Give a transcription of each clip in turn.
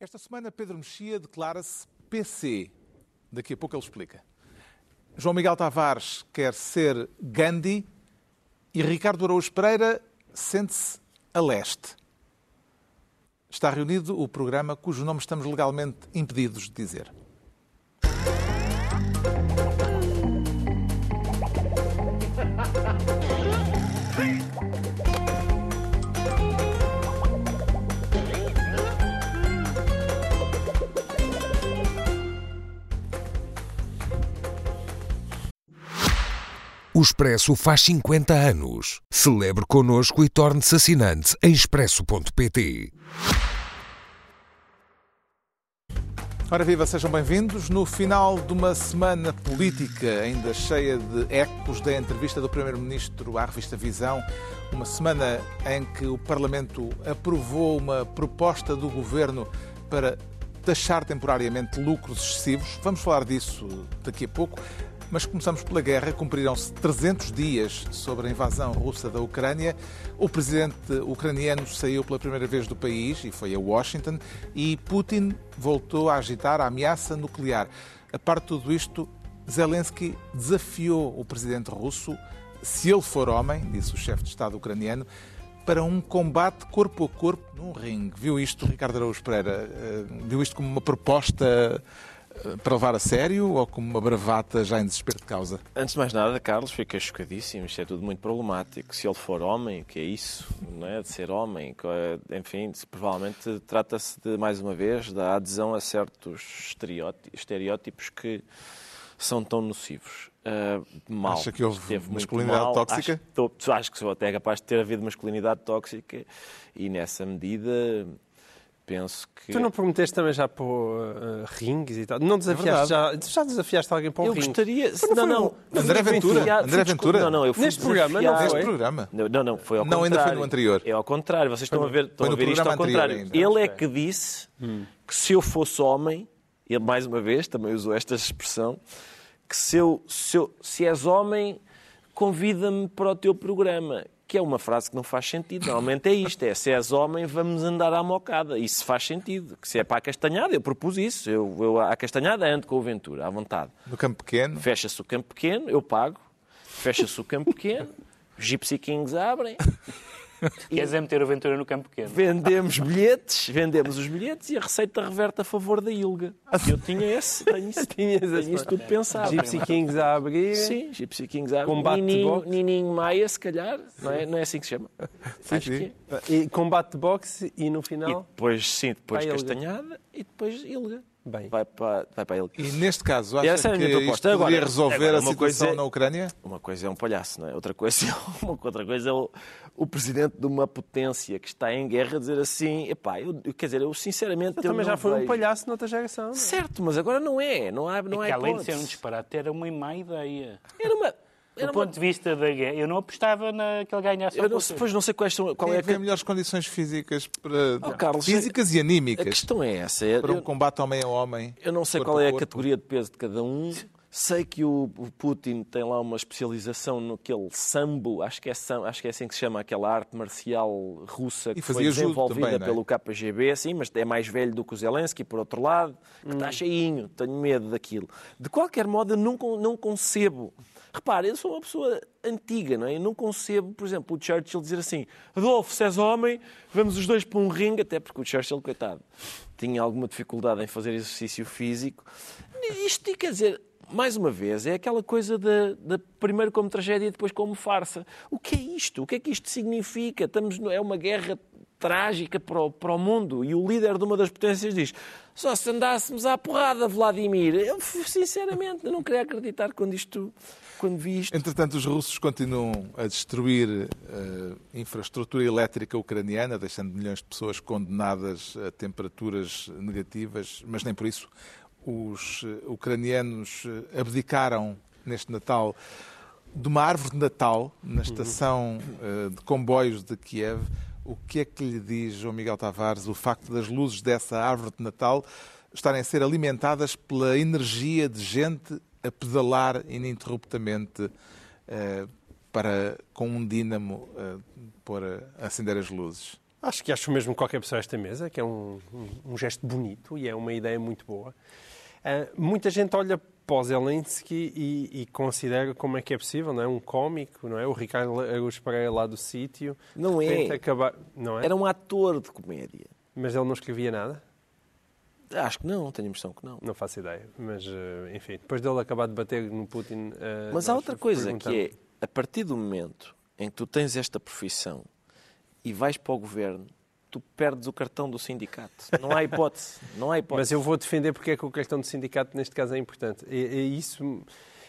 Esta semana Pedro Mexia declara-se PC. Daqui a pouco ele explica. João Miguel Tavares quer ser Gandhi e Ricardo Araújo Pereira sente-se a leste. Está reunido o programa cujo nome estamos legalmente impedidos de dizer. O Expresso faz 50 anos. Celebre connosco e torne-se assinante em expresso.pt. Ora viva, sejam bem-vindos. No final de uma semana política ainda cheia de ecos da entrevista do Primeiro-Ministro à revista Visão, uma semana em que o Parlamento aprovou uma proposta do Governo para taxar temporariamente lucros excessivos. Vamos falar disso daqui a pouco. Mas começamos pela guerra. Cumpriram-se 300 dias sobre a invasão russa da Ucrânia. O presidente ucraniano saiu pela primeira vez do país e foi a Washington. E Putin voltou a agitar a ameaça nuclear. A parte de tudo isto, Zelensky desafiou o presidente russo, se ele for homem, disse o chefe de Estado ucraniano, para um combate corpo a corpo num ringue. Viu isto, Ricardo Araújo Pereira? Eh, viu isto como uma proposta para levar a sério ou como uma bravata já em desespero de causa? Antes de mais nada, Carlos, fica chocadíssimo. Isto é tudo muito problemático. Se ele for homem, o que é isso? Não é? De ser homem. Enfim, provavelmente trata-se de, mais uma vez, da adesão a certos estereótipos que são tão nocivos. Uh, mal. Acha que houve masculinidade mal. tóxica? Acho, acho que sou até capaz de ter havido masculinidade tóxica e, nessa medida, penso que. Tu não prometeste também já para uh, rings e tal? Não desafiaste é já, já desafiaste alguém para um eu ringue? Eu gostaria. Não, não. não André Ventura. André Ventura. Não, não, eu fui Neste programa, não foi? Neste programa. Não, não, não foi ao não, contrário. ainda foi no anterior. É ao contrário. Vocês estão a ver, estão a ver isto ao contrário. Ainda. Ele é que disse hum. que se eu fosse homem, ele mais uma vez também usou esta expressão, que se, eu, se, eu, se és homem, convida-me para o teu programa que é uma frase que não faz sentido. Normalmente é isto: é se és homem, vamos andar à mocada. Isso faz sentido. Que se é para a castanhada, eu propus isso. Eu, eu à castanhada ando com o Ventura, à vontade. No campo pequeno? Fecha-se o campo pequeno, eu pago. Fecha-se o campo pequeno, os Gypsy Kings abrem. Queres é meter a aventura no campo pequeno? Vendemos bilhetes, vendemos os bilhetes e a receita reverte a favor da Ilga. Eu tinha esse, tenho isso, tenho isso tudo pensado. Gypsy Kings a abrir. Sim, Gypsy Kings a abrir. Combate Nininho, de boxe. Nininho Maia, se calhar, não é, não é assim que se chama? Sim, Acho sim. Que é. E combate de boxe e no final? E depois, sim, depois Castanhada e depois Ilga. Bem. Vai para, vai para ele. E neste caso, acha Essa é a minha proposta. Isto poderia agora, resolver agora, a situação é, na Ucrânia? Uma coisa é um palhaço, não é? Outra coisa é, uma, outra coisa é o, o presidente de uma potência que está em guerra dizer assim, epá, eu, quer dizer, eu sinceramente... Eu, eu também já foi vejo. um palhaço noutra geração. É? Certo, mas agora não é, não há, não é há além de ser um disparate, era uma má ideia. Era uma... Do ponto de vista da guerra, eu não apostava na que ele ganhasse eu não, Depois não sei quais são. Qual Quem é que... melhores condições físicas para. Oh, Carlos, físicas e anímicas. A questão é essa. É... Para um combate homem a homem. Eu não sei qual é a categoria de peso de cada um. Sei que o Putin tem lá uma especialização naquele sambo, acho que é, acho que é assim que se chama aquela arte marcial russa que foi desenvolvida também, é? pelo KGB, sim, mas é mais velho do que o Zelensky, por outro lado, que hum. está cheinho, tenho medo daquilo. De qualquer modo, eu não, não concebo Repare, eu sou uma pessoa antiga, não é? Eu não concebo, por exemplo, o Churchill dizer assim: Adolfo, se és homem, vamos os dois para um ringue, até porque o Churchill, coitado, tinha alguma dificuldade em fazer exercício físico. Isto, quer dizer, mais uma vez, é aquela coisa da, da primeiro como tragédia e depois como farsa. O que é isto? O que é que isto significa? Estamos, é uma guerra trágica para o, para o mundo. E o líder de uma das potências diz: só se andássemos à porrada, Vladimir. Eu, sinceramente, não queria acreditar quando isto. Quando vi isto. Entretanto, os russos continuam a destruir uh, infraestrutura elétrica ucraniana, deixando milhões de pessoas condenadas a temperaturas negativas, mas nem por isso os uh, ucranianos uh, abdicaram neste Natal de uma árvore de Natal na estação uh, de comboios de Kiev o que é que lhe diz, João Miguel Tavares, o facto das luzes dessa árvore de Natal estarem a ser alimentadas pela energia de gente a pedalar ininterruptamente eh, para, com um dínamo, eh, pôr acender as luzes? Acho que acho mesmo qualquer pessoa esta mesa, que é um, um, um, gesto bonito e é uma ideia muito boa. Uh, muita gente olha para o Zelensky e, e, considera como é que é possível, não é? Um cómico, não é? O Ricardo Araújo Pereira lá do sítio. Não é. Acabar... não é. Era um ator de comédia. Mas ele não escrevia nada? Acho que não, tenho a impressão que não. Não faço ideia, mas uh, enfim, depois dele acabar de bater no Putin. Uh, mas há outra coisa que é, a partir do momento em que tu tens esta profissão e vais para o governo, tu perdes o cartão do sindicato. Não há hipótese. Não há hipótese. Mas eu vou defender porque é que o cartão do sindicato neste caso é importante. E, e isso,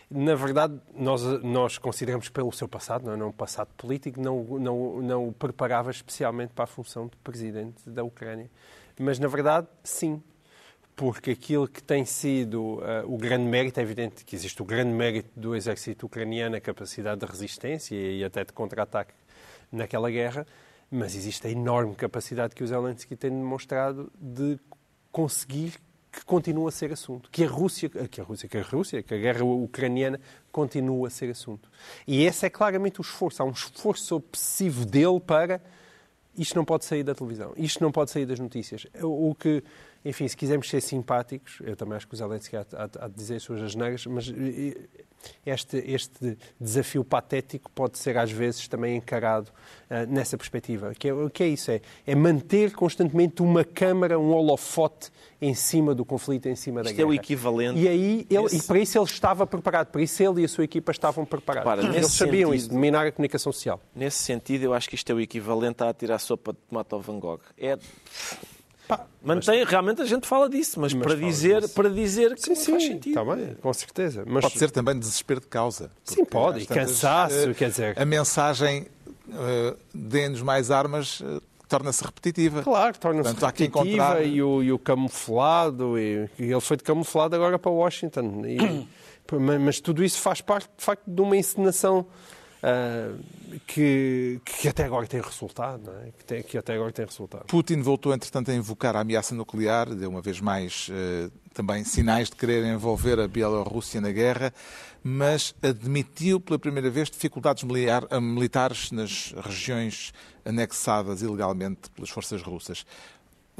na verdade, nós, nós consideramos pelo seu passado, não é? um passado político, não, não, não o preparava especialmente para a função de presidente da Ucrânia. Mas, na verdade, sim, porque aquilo que tem sido uh, o grande mérito, é evidente que existe o grande mérito do exército ucraniano, a capacidade de resistência e até de contra-ataque naquela guerra, mas existe a enorme capacidade que o Zelensky tem demonstrado de conseguir que continue a ser assunto, que a Rússia, que a Rússia, que a Rússia, que a guerra ucraniana continue a ser assunto. E esse é claramente o esforço, há um esforço obsessivo dele para isto não pode sair da televisão, isto não pode sair das notícias. O que enfim, se quisermos ser simpáticos, eu também acho que o Zelensky há, há, há de dizer as suas asneiras, mas este, este desafio patético pode ser às vezes também encarado uh, nessa perspectiva. Que é, o que é isso? É, é manter constantemente uma câmara, um holofote em cima do conflito, em cima da Isto guerra. é o equivalente. E aí ele, e para isso ele estava preparado, para isso ele e a sua equipa estavam preparados. Para, Eles sabiam sentido, isso, dominar a comunicação social. Nesse sentido, eu acho que isto é o equivalente a atirar sopa de tomate ao Van Gogh. É Pá, Mantém, mas... realmente a gente fala disso, mas, mas para, dizer, disso. para dizer que sim, sim, faz sentido. Está bem, com certeza. Mas... Pode ser também desespero de causa. Sim, pode, e cansaço, uh, quer dizer. A mensagem uh, dê-nos mais armas uh, torna-se repetitiva. Claro, torna-se repetitiva encontrar... e, o, e o camuflado, e, e, ele foi de camuflado agora para Washington. E, mas tudo isso faz parte, de facto, de uma encenação que, que até agora tem resultado, é? que, tem, que até agora tem resultado. Putin voltou, entretanto, a invocar a ameaça nuclear, deu uma vez mais uh, também sinais de querer envolver a Bielorrússia na guerra, mas admitiu pela primeira vez dificuldades militares nas regiões anexadas ilegalmente pelas forças russas.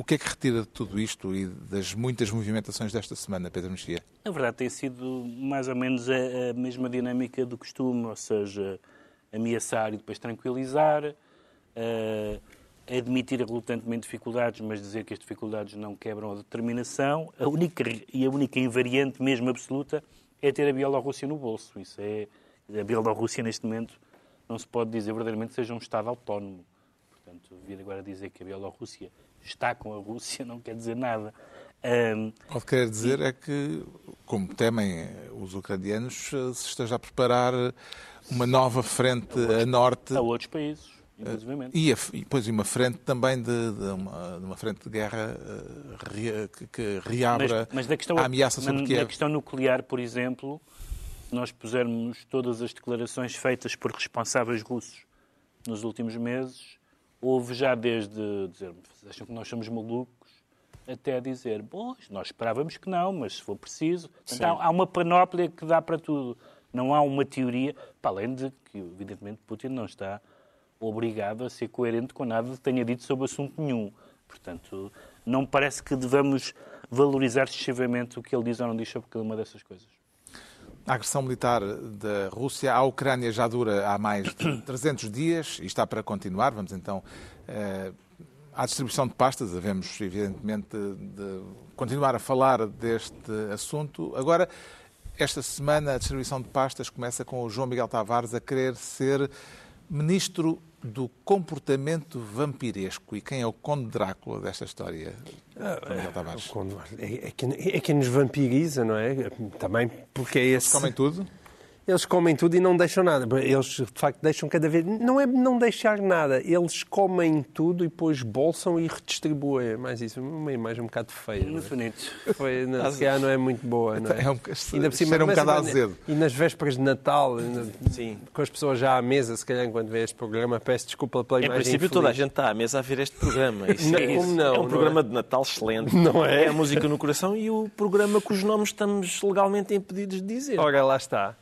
O que é que retira de tudo isto e das muitas movimentações desta semana, Pedro Mexia? Na verdade, tem sido mais ou menos a, a mesma dinâmica do costume, ou seja, ameaçar e depois tranquilizar, uh, admitir relutantemente dificuldades, mas dizer que as dificuldades não quebram a determinação. A única, e a única invariante, mesmo absoluta, é ter a Bielorrússia no bolso. Isso é, a Bielorrússia, neste momento, não se pode dizer verdadeiramente seja um Estado autónomo. Portanto, vir agora dizer que a Bielorrússia está com a Rússia não quer dizer nada. Um, Pode querer dizer e... é que, como temem os ucranianos, eh, se esteja a preparar uma nova frente a, a norte. A outros países, inclusive. E, a, e depois uma frente também de, de, uma, de uma, frente de guerra uh, que, que, reabra mas, mas questão, a ameaça sobre na, Kiev. Na questão nuclear, por exemplo, se nós pusermos todas as declarações feitas por responsáveis russos nos últimos meses, houve já desde dizer acham que nós somos malucos até dizer, bom, nós esperávamos que não, mas se for preciso. Então, há uma panóplia que dá para tudo. Não há uma teoria, para além de que, evidentemente, Putin não está obrigado a ser coerente com nada que tenha dito sobre assunto nenhum. Portanto, não parece que devamos valorizar excessivamente o que ele diz ou não diz sobre cada uma dessas coisas. A agressão militar da Rússia à Ucrânia já dura há mais de 300 dias e está para continuar. Vamos então eh, à distribuição de pastas. Devemos, evidentemente, de continuar a falar deste assunto. Agora, esta semana, a distribuição de pastas começa com o João Miguel Tavares a querer ser ministro do comportamento vampiresco. E quem é o Conde Drácula desta história? Ah, é, é, é, quem, é quem nos vampiriza, não é? Também porque é esse. Comem tudo? Eles comem tudo e não deixam nada. Eles, de facto, deixam cada vez. Não é não deixar nada. Eles comem tudo e depois bolsam e redistribuem. É mais isso. Uma imagem um bocado feia. Muito bonito. Foi, não, se não é muito boa. Não é? é um, Ainda por cima, um bocado azedo. E nas vésperas de Natal, Sim. com as pessoas já à mesa, se calhar, enquanto vê este programa, peço desculpa pela imagem. Em princípio, infeliz. toda a gente está à mesa a ver este programa. Isso não, é, como não, é um programa é? de Natal excelente. Não é? É a música no coração e o programa cujos nomes estamos legalmente impedidos de dizer. Ora, lá está.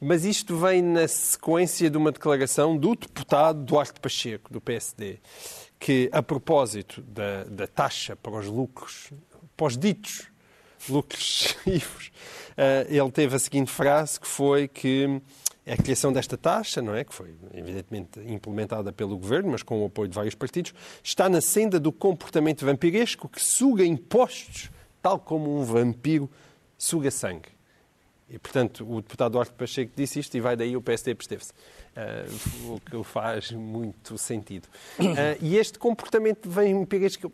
Mas isto vem na sequência de uma declaração do deputado Duarte Pacheco, do PSD, que, a propósito da, da taxa para os lucros, para os ditos lucros excessivos, uh, ele teve a seguinte frase, que foi que a criação desta taxa, não é, que foi evidentemente implementada pelo governo, mas com o apoio de vários partidos, está na senda do comportamento vampiresco que suga impostos, tal como um vampiro suga sangue. E, portanto, o deputado Duarte Pacheco disse isto e vai daí o PSD absteve-se. Uh, o que faz muito sentido. Uh, e este comportamento vem vampiresco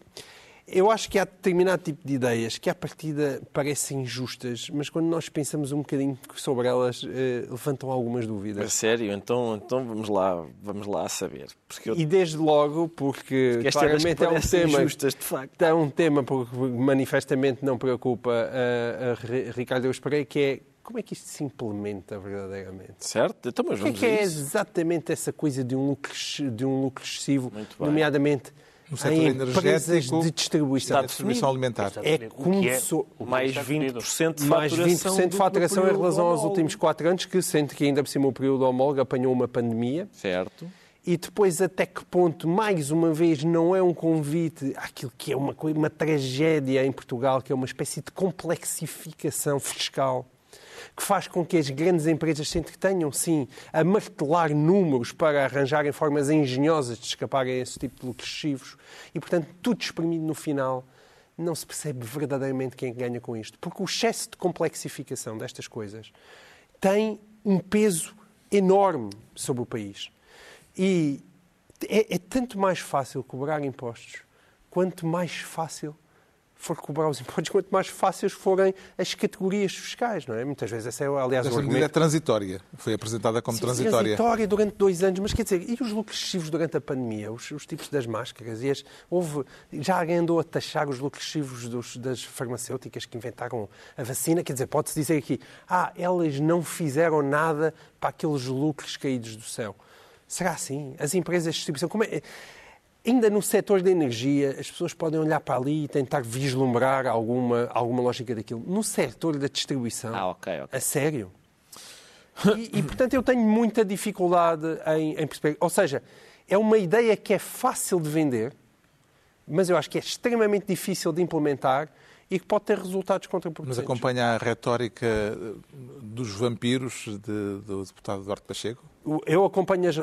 eu acho que há determinado tipo de ideias que, à partida, parecem injustas, mas quando nós pensamos um bocadinho sobre elas, eh, levantam algumas dúvidas. É sério? Então, então vamos lá, vamos lá saber. Eu... E desde logo, porque, porque claramente é um tema, injustas, de facto. é um tema que manifestamente não preocupa a, a Ricardo Eus Pereira, que é como é que isto se implementa verdadeiramente? Certo, então, mas vamos O que é, que é exatamente essa coisa de um lucro, de um lucro excessivo, nomeadamente no setor energético de distribuição, da distribuição alimentar. É como é mais 20% de mais 20% de faturação em relação aos últimos quatro anos, que sente que ainda por cima o período homólogo apanhou uma pandemia. Certo. E depois até que ponto, mais uma vez, não é um convite àquilo que é uma, uma tragédia em Portugal, que é uma espécie de complexificação fiscal que faz com que as grandes empresas se entretenham, sim, a martelar números para arranjarem formas engenhosas de escaparem a esse tipo de lucros excessivos. E, portanto, tudo exprimido no final, não se percebe verdadeiramente quem ganha com isto. Porque o excesso de complexificação destas coisas tem um peso enorme sobre o país. E é, é tanto mais fácil cobrar impostos quanto mais fácil for cobrar os impostos, quanto mais fáceis forem as categorias fiscais, não é? Muitas vezes essa é, aliás, Essa argumento... é transitória. Foi apresentada como Sim, transitória. transitória durante dois anos, mas quer dizer, e os lucros excessivos durante a pandemia? Os, os tipos das máscaras? E as, houve, já alguém andou a taxar os lucros excessivos dos, das farmacêuticas que inventaram a vacina? Quer dizer, pode-se dizer aqui, ah, elas não fizeram nada para aqueles lucros caídos do céu. Será assim? As empresas de distribuição... Como é, Ainda no setor da energia, as pessoas podem olhar para ali e tentar vislumbrar alguma, alguma lógica daquilo. No setor da distribuição, ah, okay, okay. a sério. E, e, portanto, eu tenho muita dificuldade em, em perceber. Ou seja, é uma ideia que é fácil de vender, mas eu acho que é extremamente difícil de implementar e que pode ter resultados contraproducentes. Mas acompanha a retórica dos vampiros de, do deputado Eduardo Pacheco? Eu acompanho as,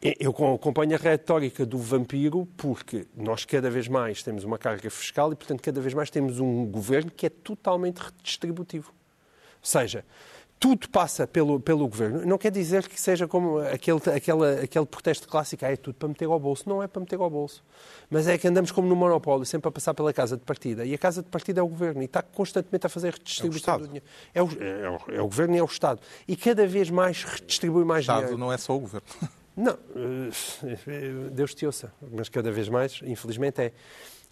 eu acompanho a retórica do vampiro porque nós cada vez mais temos uma carga fiscal e, portanto, cada vez mais temos um governo que é totalmente redistributivo. Ou seja, tudo passa pelo, pelo governo. Não quer dizer que seja como aquele, aquele, aquele protesto clássico, ah, é tudo para meter ao bolso. Não é para meter ao bolso. Mas é que andamos como no monopólio, sempre a passar pela casa de partida. E a casa de partida é o governo e está constantemente a fazer redistribuição é do dinheiro. É o, é, o, é o governo e é o Estado. E cada vez mais redistribui mais dinheiro. O Estado não é só o governo. Não, eh, Deus te ouça, mas cada vez mais, infelizmente, é.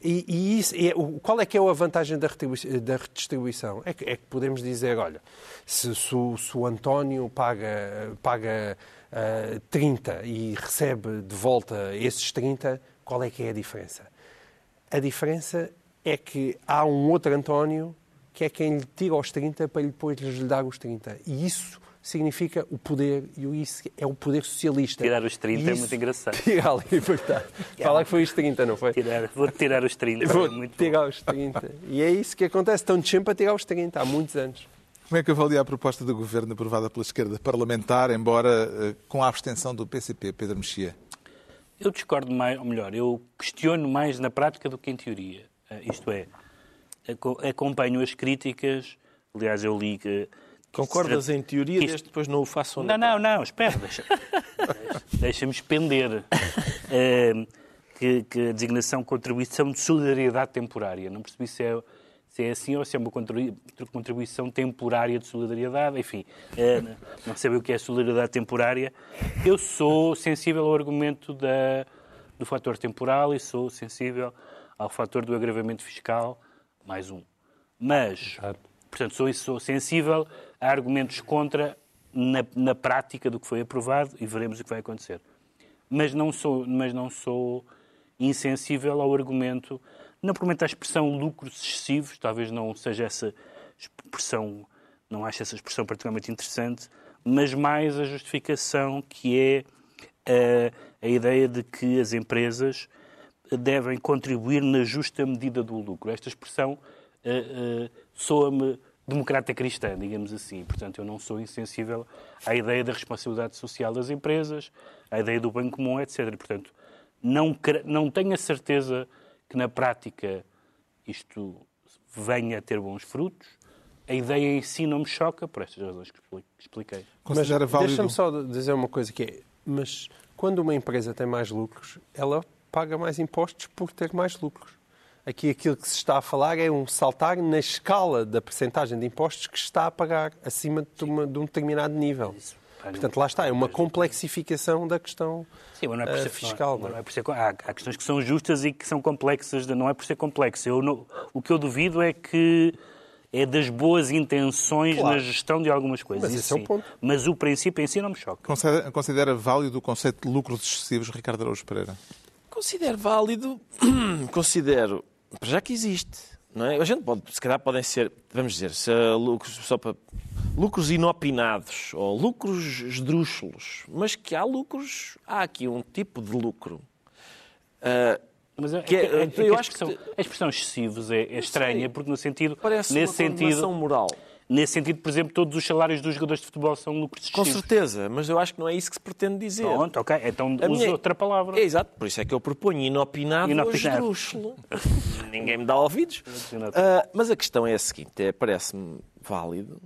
E, e isso, é, qual é que é a vantagem da, da redistribuição? É que, é que, podemos dizer, olha, se, se, o, se o António paga, paga uh, eh, 30 e recebe de volta esses 30, qual é que é a diferença? A diferença é que há um outro António que é quem lhe tira os 30 para depois lhe dar os 30. E isso significa o poder, e isso é o poder socialista. Tirar os 30 isso, é muito engraçado. Tirar a liberdade. Falar que foi os 30, não foi? Tirar, vou tirar os 30. Vou é muito tirar bom. os 30. E é isso que acontece. Estão de sempre a tirar os 30, há muitos anos. Como é que avalia a proposta do Governo aprovada pela esquerda parlamentar, embora uh, com a abstenção do PCP, Pedro Mexia? Eu discordo mais, ou melhor, eu questiono mais na prática do que em teoria. Uh, isto é, acompanho as críticas, aliás, eu li que Concordas em teoria, isto... desde depois não o façam Não, não, não, espera, deixa, deixa-me expender uh, que, que, a designação contribuição de solidariedade temporária. Não percebi se é, se é assim ou se é uma contribuição temporária de solidariedade. Enfim, uh, não sei o que é solidariedade temporária. Eu sou sensível ao argumento da, do fator temporal e sou sensível ao fator do agravamento fiscal, mais um. Mas, portanto, sou, sou sensível há argumentos contra na, na, prática do que foi aprovado e veremos o que vai acontecer. Mas não sou, mas não sou insensível ao argumento, não prometo a expressão lucros excessivos, talvez não seja essa expressão, não acho essa expressão particularmente interessante, mas mais a justificação que é a, a ideia de que as empresas devem contribuir na justa medida do lucro. Esta expressão uh, uh, soa-me democrata cristã, digamos assim. Portanto, eu não sou insensível à ideia da responsabilidade social das empresas, à ideia do bem comum, etc. Portanto, não, não tenho a certeza que na prática isto venha a ter bons frutos. A ideia em si não me choca por estas razões que expliquei. Mas deixa-me só dizer uma coisa que é, mas quando uma empresa tem mais lucros, ela paga mais impostos por ter mais lucros. Aqui aquilo que se está a falar é um saltar na escala da percentagem de impostos que está a pagar acima de, uma, de um determinado nível. Portanto, lá está, é uma complexificação da questão Sim, mas não é por ser, fiscal. Não é, não é por ser, há, há, questões que são justas e que são complexas, não é por ser complexo. Eu não, o que eu duvido é que é das boas intenções claro. na gestão de algumas coisas. Mas esse é o ponto. Mas o princípio em si não me choca. Considera, considera válido o conceito de lucros excessivos, Ricardo Araújo Pereira? Considero válido, considero, já que existe. Não é? A gente pode, se calhar podem ser, vamos dizer, se lucros, só para, lucros inopinados ou lucros esdrúxulos, mas que há lucros, há aqui um tipo de lucro. Uh, mas é, que é, é, é eu a, expressão, que... a expressão excessivos é, é estranha, porque no sentido. Parece nesse uma sentido, moral. Nesse sentido, por exemplo, todos os salários dos jogadores de futebol são lucros excessivos. Com certeza, mas eu acho que não é isso que se pretende dizer. Pronto, ok. Então a minha... outra palavra. É, exato, por isso é que eu proponho inopinado, inopinado. ou esdrúxulo. Ninguém me dá ouvidos. Uh, mas a questão é a seguinte, é, parece-me válido,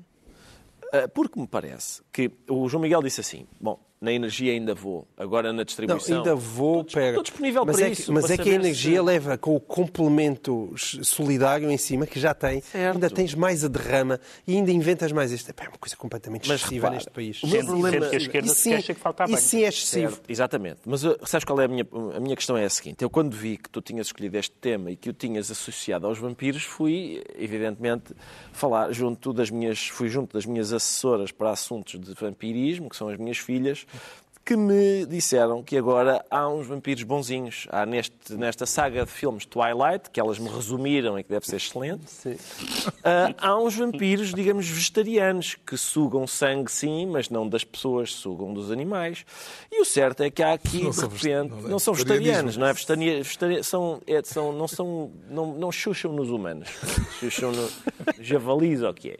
uh, porque me parece que o João Miguel disse assim, bom, na energia ainda vou, agora na distribuição. Não, ainda vou, estou, estou disponível mas para é isso. Que, mas é que a energia se... leva com o complemento solidário em cima, que já tem, certo. ainda tens mais a derrama e ainda inventas mais isto. É uma coisa completamente mas, excessiva repara, neste país. O meu problema que a esquerda sim, acha que falta Isso sim é excessivo. Certo, exatamente. Mas uh, sabes qual é a minha, a minha questão? É a seguinte. Eu quando vi que tu tinhas escolhido este tema e que o tinhas associado aos vampiros, fui, evidentemente, falar junto das minhas, fui junto das minhas assessoras para assuntos de vampirismo, que são as minhas filhas, que me disseram que agora há uns vampiros bonzinhos. Há neste, nesta saga de filmes Twilight, que elas me resumiram e que deve ser excelente, uh, há uns vampiros, digamos, vegetarianos, que sugam sangue, sim, mas não das pessoas, sugam dos animais. E o certo é que há aqui, não de repente, não, é não são vegetarianos, não é? Vegetarianos, são, é, são, não, são, não, não chucham nos humanos, chucham no javalis ou o que é.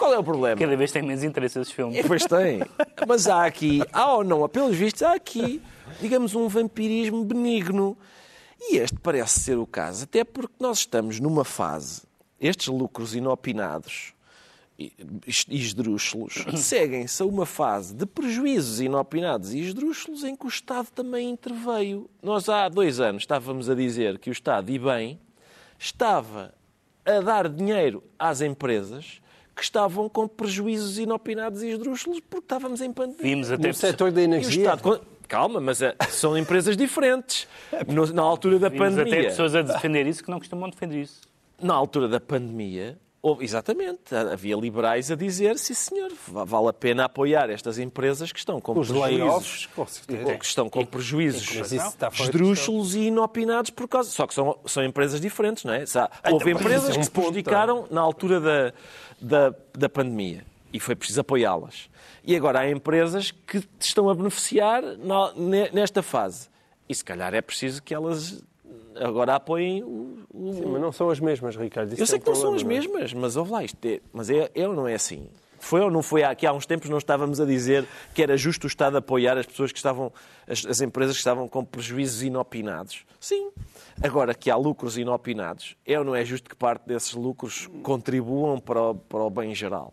Qual é o problema? Cada vez tem menos interesse esses filmes. Pois tem. Mas há aqui, há ou não, pelos vistos, há aqui, digamos, um vampirismo benigno. E este parece ser o caso, até porque nós estamos numa fase, estes lucros inopinados e esdrúxulos seguem-se a uma fase de prejuízos inopinados e esdrúxulos em que o Estado também interveio. Nós há dois anos estávamos a dizer que o Estado, e bem, estava a dar dinheiro às empresas que estavam com prejuízos inopinados e esdrúxulos porque estávamos em pandemia. Vimos até no setor da energia. Estado... Calma, mas é, são empresas diferentes. No, na altura da Vimos pandemia. até pessoas a defender isso que não costumam defender isso. Na altura da pandemia, Houve, exatamente. Havia liberais a dizer, sim senhor, vale a pena apoiar estas empresas que estão com Os prejuízos. Com que estão com prejuízos esdrúxulos e inopinados por causa. Só que são, são empresas diferentes, não é? Houve então, empresas que se prejudicaram na altura da, da, da pandemia e foi preciso apoiá-las. E agora há empresas que estão a beneficiar nesta fase. E se calhar é preciso que elas agora apoiem o. o... Sim, mas não são as mesmas, Ricardo. Isso eu sei é que não são as é? mesmas, mas ouve lá, isto é, mas é, é ou não é assim? Foi ou não foi? Aqui há uns tempos não estávamos a dizer que era justo o Estado apoiar as pessoas que estavam, as, as, empresas que estavam com prejuízos inopinados. Sim. Agora que há lucros inopinados, é ou não é justo que parte desses lucros contribuam para o, para o bem geral?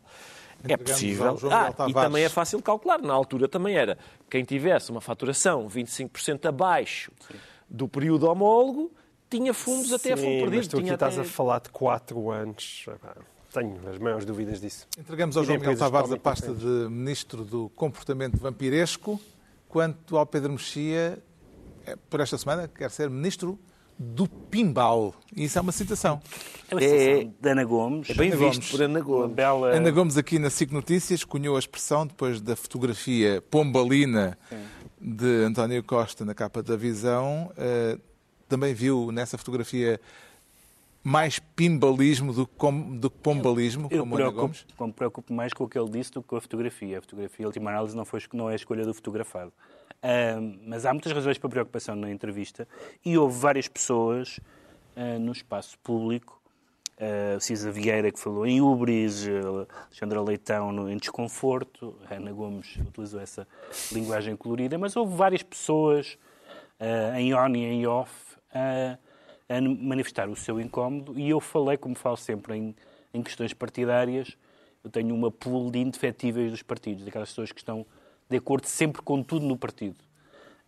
É possível. Ah, e também é fácil calcular. Na altura também era. Quem tivesse uma faturação 25% abaixo Sim do período homólogo, tinha fundos até a fundo perdido. Mas tu aqui estás até... a falar de 4 anos. Tenho as maiores dúvidas disso. Entregamos ao João Miguel Tavares a pasta de Ministro do Comportamento Vampiresco. Quanto ao Pedro Mexia, é, por esta semana, quer ser Ministro do Pimbal. E isso é uma citação. É uma citação é, de Ana Gomes. É bem Ana visto Gomes. por Ana Gomes. Bela... Ana Gomes aqui na SIC Notícias cunhou a expressão depois da fotografia pombalina Sim de António Costa na capa da Visão, uh, também viu nessa fotografia mais pimbalismo do que, do que pombalismo, eu, eu como preocupo, Gomes? Eu me preocupo mais com o que ele disse do que com a fotografia. A fotografia, a última análise, não, foi, não é a escolha do fotografado. Uh, mas há muitas razões para preocupação na entrevista e houve várias pessoas uh, no espaço público, uh, Cisa Vieira que falou em ubris, Alexandra Leitão no, em desconforto, Ana Gomes utilizou essa linguagem colorida, mas houve várias pessoas em on e em off a manifestar o seu incómodo e eu falei, como falo sempre em, em questões partidárias, eu tenho uma pool de indefetíveis dos partidos, daquelas pessoas que estão de acordo sempre com tudo no partido.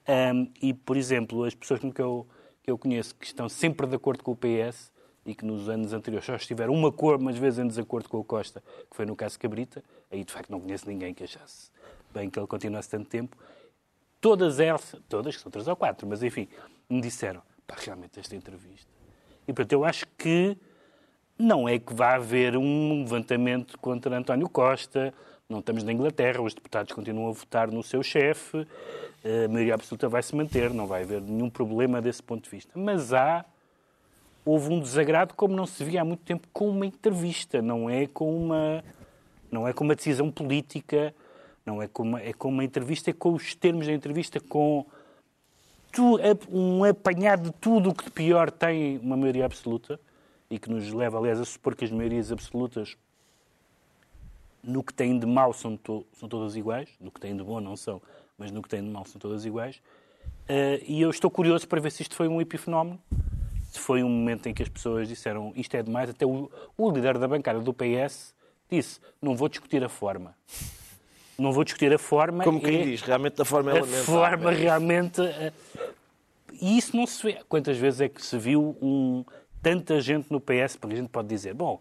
Um, e, por exemplo, as pessoas que eu, que eu conheço que estão sempre de acordo com o PS e que nos anos anteriores só estiveram uma cor, mas vezes em desacordo com o Costa, que foi no caso Cabrita, aí de facto não conheço ninguém que achasse bem que ele continuasse tanto tempo, todas elas, todas, que são três ou quatro, mas enfim, me disseram, pá, realmente esta entrevista. E portanto eu acho que não é que vá haver um levantamento contra António Costa, não estamos na Inglaterra, os deputados continuam a votar no seu chefe, a maioria absoluta vai se manter, não vai haver nenhum problema desse ponto de vista. Mas há, houve um desagrado como não se via há muito tempo com uma entrevista, não é com uma, não é com uma decisão política, não é com uma, é com uma entrevista, é com os termos da entrevista, com tu, um apanhado de tudo o que de pior tem uma maioria absoluta e que nos leva, aliás, a supor que as maiorias absolutas no que têm de mal são, to são todas iguais, no que têm de bom não são, mas no que têm de mal são todas iguais. Uh, e eu estou curioso para ver se isto foi um epifenómeno, se foi um momento em que as pessoas disseram isto é demais. Até o, o líder da bancada do PS disse: não vou discutir a forma. Não vou discutir a forma. Como quem é, diz, realmente a forma é A forma realmente. Uh, e isso não se vê. Quantas vezes é que se viu um, tanta gente no PS? Porque a gente pode dizer, bom,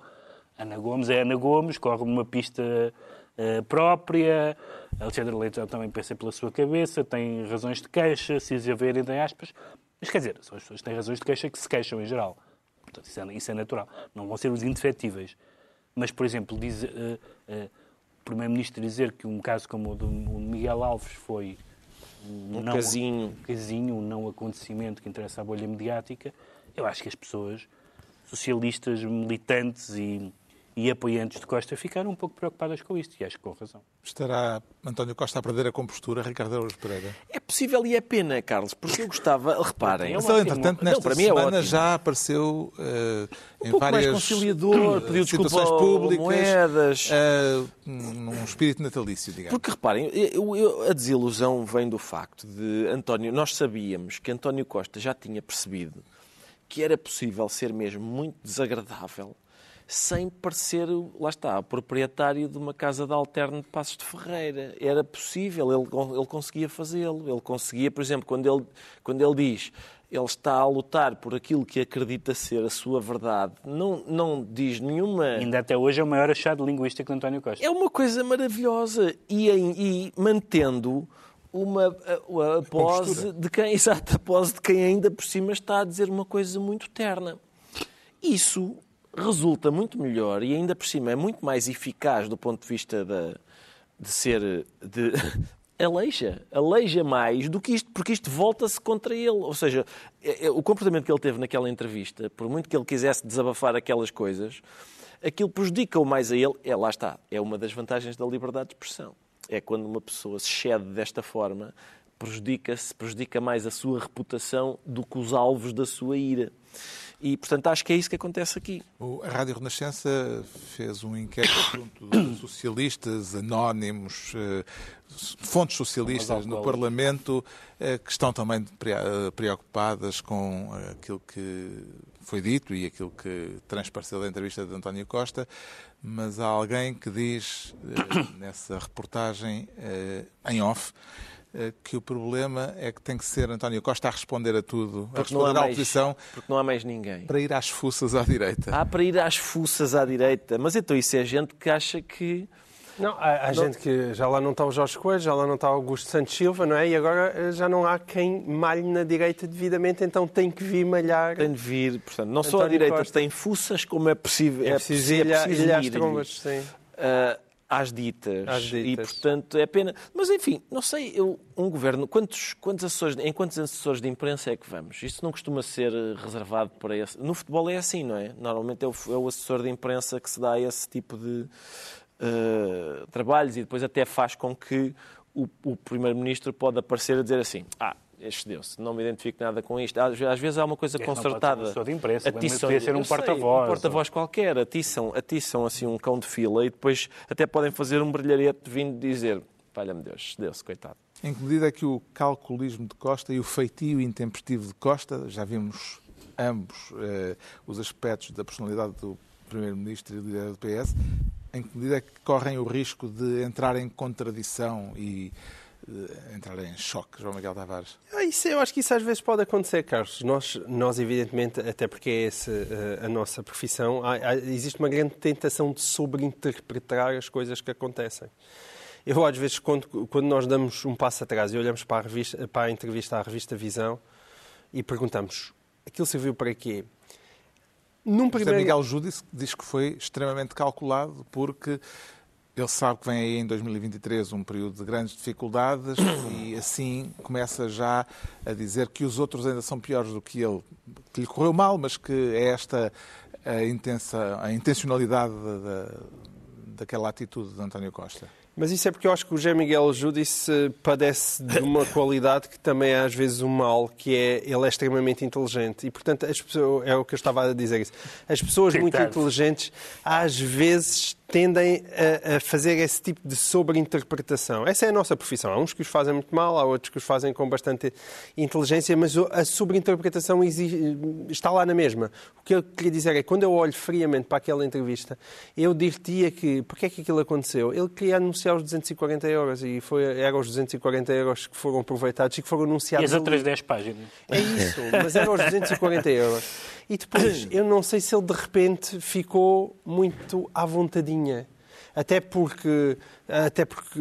Ana Gomes é Ana Gomes, corre uma pista uh, própria, Alexandre Leitão também pensa pela sua cabeça, tem razões de queixa, se haver, entre aspas. Mas quer dizer, são as pessoas que têm razões de queixa que se queixam em geral. Portanto, isso é, isso é natural. Não vão ser os indefetíveis. Mas, por exemplo, diz, uh, uh, o Primeiro-Ministro dizer que um caso como o do Miguel Alves foi um, um não, casinho. Um casinho, um não acontecimento que interessa à bolha mediática, eu acho que as pessoas socialistas militantes e e apoiantes de Costa ficaram um pouco preocupadas com isto, e acho que com razão. Estará António Costa a perder a compostura, Ricardo Araújo Pereira? É possível e é pena, Carlos, porque eu gostava, reparem... Mas ele, entretanto, nesta não, para semana mim é já apareceu uh, em um várias mais conciliador, pediu situações públicas, moedas... Uh, num espírito natalício, digamos. Porque, reparem, eu, eu, a desilusão vem do facto de António... Nós sabíamos que António Costa já tinha percebido que era possível ser mesmo muito desagradável sem parecer, lá está, proprietário de uma casa de alterno de Passos de Ferreira. Era possível, ele, ele conseguia fazê-lo. Ele conseguia, por exemplo, quando ele, quando ele diz ele está a lutar por aquilo que acredita ser a sua verdade, não, não diz nenhuma. Ainda até hoje é o maior achado linguístico de António Costa. É uma coisa maravilhosa. E, e mantendo uma a, a pose de quem, exato, a pose de quem ainda por cima está a dizer uma coisa muito terna. Isso resulta muito melhor e ainda por cima é muito mais eficaz do ponto de vista de ser. De, aleija, aleija mais do que isto, porque isto volta-se contra ele. Ou seja, é, é, o comportamento que ele teve naquela entrevista, por muito que ele quisesse desabafar aquelas coisas, aquilo prejudica-o mais a ele. É, lá está, é uma das vantagens da liberdade de expressão. É quando uma pessoa se cede desta forma, prejudica-se, prejudica mais a sua reputação do que os alvos da sua ira. E, portanto, acho que é isso que acontece aqui. A Rádio Renascença fez um inquérito junto de socialistas, anónimos, eh, fontes socialistas no Parlamento, eh, que estão também eh, preocupadas com aquilo que foi dito e aquilo que transpareceu da entrevista de António Costa, mas há alguém que diz nessa reportagem em off que o problema é que tem que ser António Costa a responder a tudo, porque a responder à oposição. Porque não há mais ninguém. Para ir às fuças à direita. Há para ir às fuças à direita. Mas então isso é gente que acha que. Não, há, há não. gente que já lá não está o Jorge Coelho, já lá não está o Augusto Santos Silva, não é? E agora eh, já não há quem malhe na direita devidamente, então tem que vir malhar. Tem de vir, portanto, não só a direita Costa. tem fuças, como é possível. É, é preciso, ir, é preciso ir, ir às trombas, sim. Uh, às ditas. às ditas. E, portanto, é pena. Mas, enfim, não sei, eu, um governo, quantos, quantos assessores, em quantos assessores de imprensa é que vamos? Isso não costuma ser reservado para esse. No futebol é assim, não é? Normalmente é o, é o assessor de imprensa que se dá esse tipo de uh, trabalhos e depois até faz com que o, o Primeiro-Ministro pode aparecer a dizer assim: ah, excedeu-se, não me identifico nada com isto. Às, às vezes há uma coisa concertada. Não de imprensa, atiçam, podia ser um porta-voz. Um porta-voz qualquer, atiçam, atiçam assim um cão de fila e depois até podem fazer um brilharete vindo dizer, valha-me Deus, excedeu-se, coitado. Em que medida é que o calculismo de Costa e o feitio intempestivo de Costa, já vimos ambos eh, os aspectos da personalidade do Primeiro-Ministro e do líder do PS, em que medida é que correm o risco de entrar em contradição e entrar em choque, João Miguel Tavares? Ah, isso, eu acho que isso às vezes pode acontecer, Carlos. Nós, nós evidentemente, até porque é essa eh, a nossa profissão, há, há, existe uma grande tentação de sobreinterpretar as coisas que acontecem. Eu, às vezes, quando, quando nós damos um passo atrás e olhamos para a, revista, para a entrevista à revista Visão e perguntamos aquilo serviu para quê? Num primeiro... Miguel Júdice diz que foi extremamente calculado porque ele sabe que vem aí em 2023 um período de grandes dificuldades e assim começa já a dizer que os outros ainda são piores do que ele, que lhe correu mal, mas que é esta a, intensa, a intencionalidade da, daquela atitude de António Costa. Mas isso é porque eu acho que o José Miguel Júdice padece de uma qualidade que também é às vezes um mal, que é ele é extremamente inteligente. E, portanto, as pessoas, é o que eu estava a dizer. As pessoas muito inteligentes às vezes tendem a, a, fazer esse tipo de sobreinterpretação. Essa é a nossa profissão. Há uns que os fazem muito mal, há outros que os fazem com bastante inteligência, mas a sobreinterpretação está lá na mesma. O que eu queria dizer é que quando eu olho friamente para aquela entrevista, eu diria que, porque é que aquilo aconteceu? Ele queria anunciar os 240 euros e foi, eram os 240 euros que foram aproveitados e que foram anunciados. E as outras 10 páginas. É isso, mas eram os 240 euros. E depois, eu não sei se ele de repente ficou muito à vontadinha. Até porque, até porque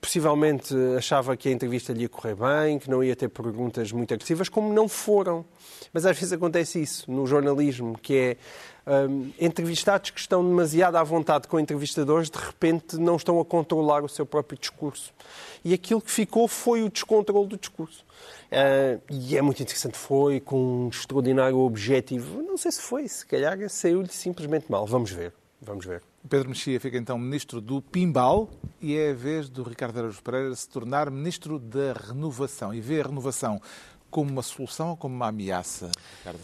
possivelmente achava que a entrevista lhe ia correr bem, que não ia ter perguntas muito agressivas, como não foram. Mas às vezes acontece isso no jornalismo, que é um, entrevistados que estão demasiado à vontade com entrevistadores, de repente não estão a controlar o seu próprio discurso. E aquilo que ficou foi o descontrole do discurso. Uh, e é muito interessante, foi com um extraordinário objetivo. Não sei se foi, se calhar saiu-lhe simplesmente mal. Vamos ver, vamos ver. Pedro Mexia fica então ministro do Pimbal e é a vez do Ricardo Araújo Pereira se tornar ministro da Renovação. E vê a renovação como uma solução ou como uma ameaça, Ricardo?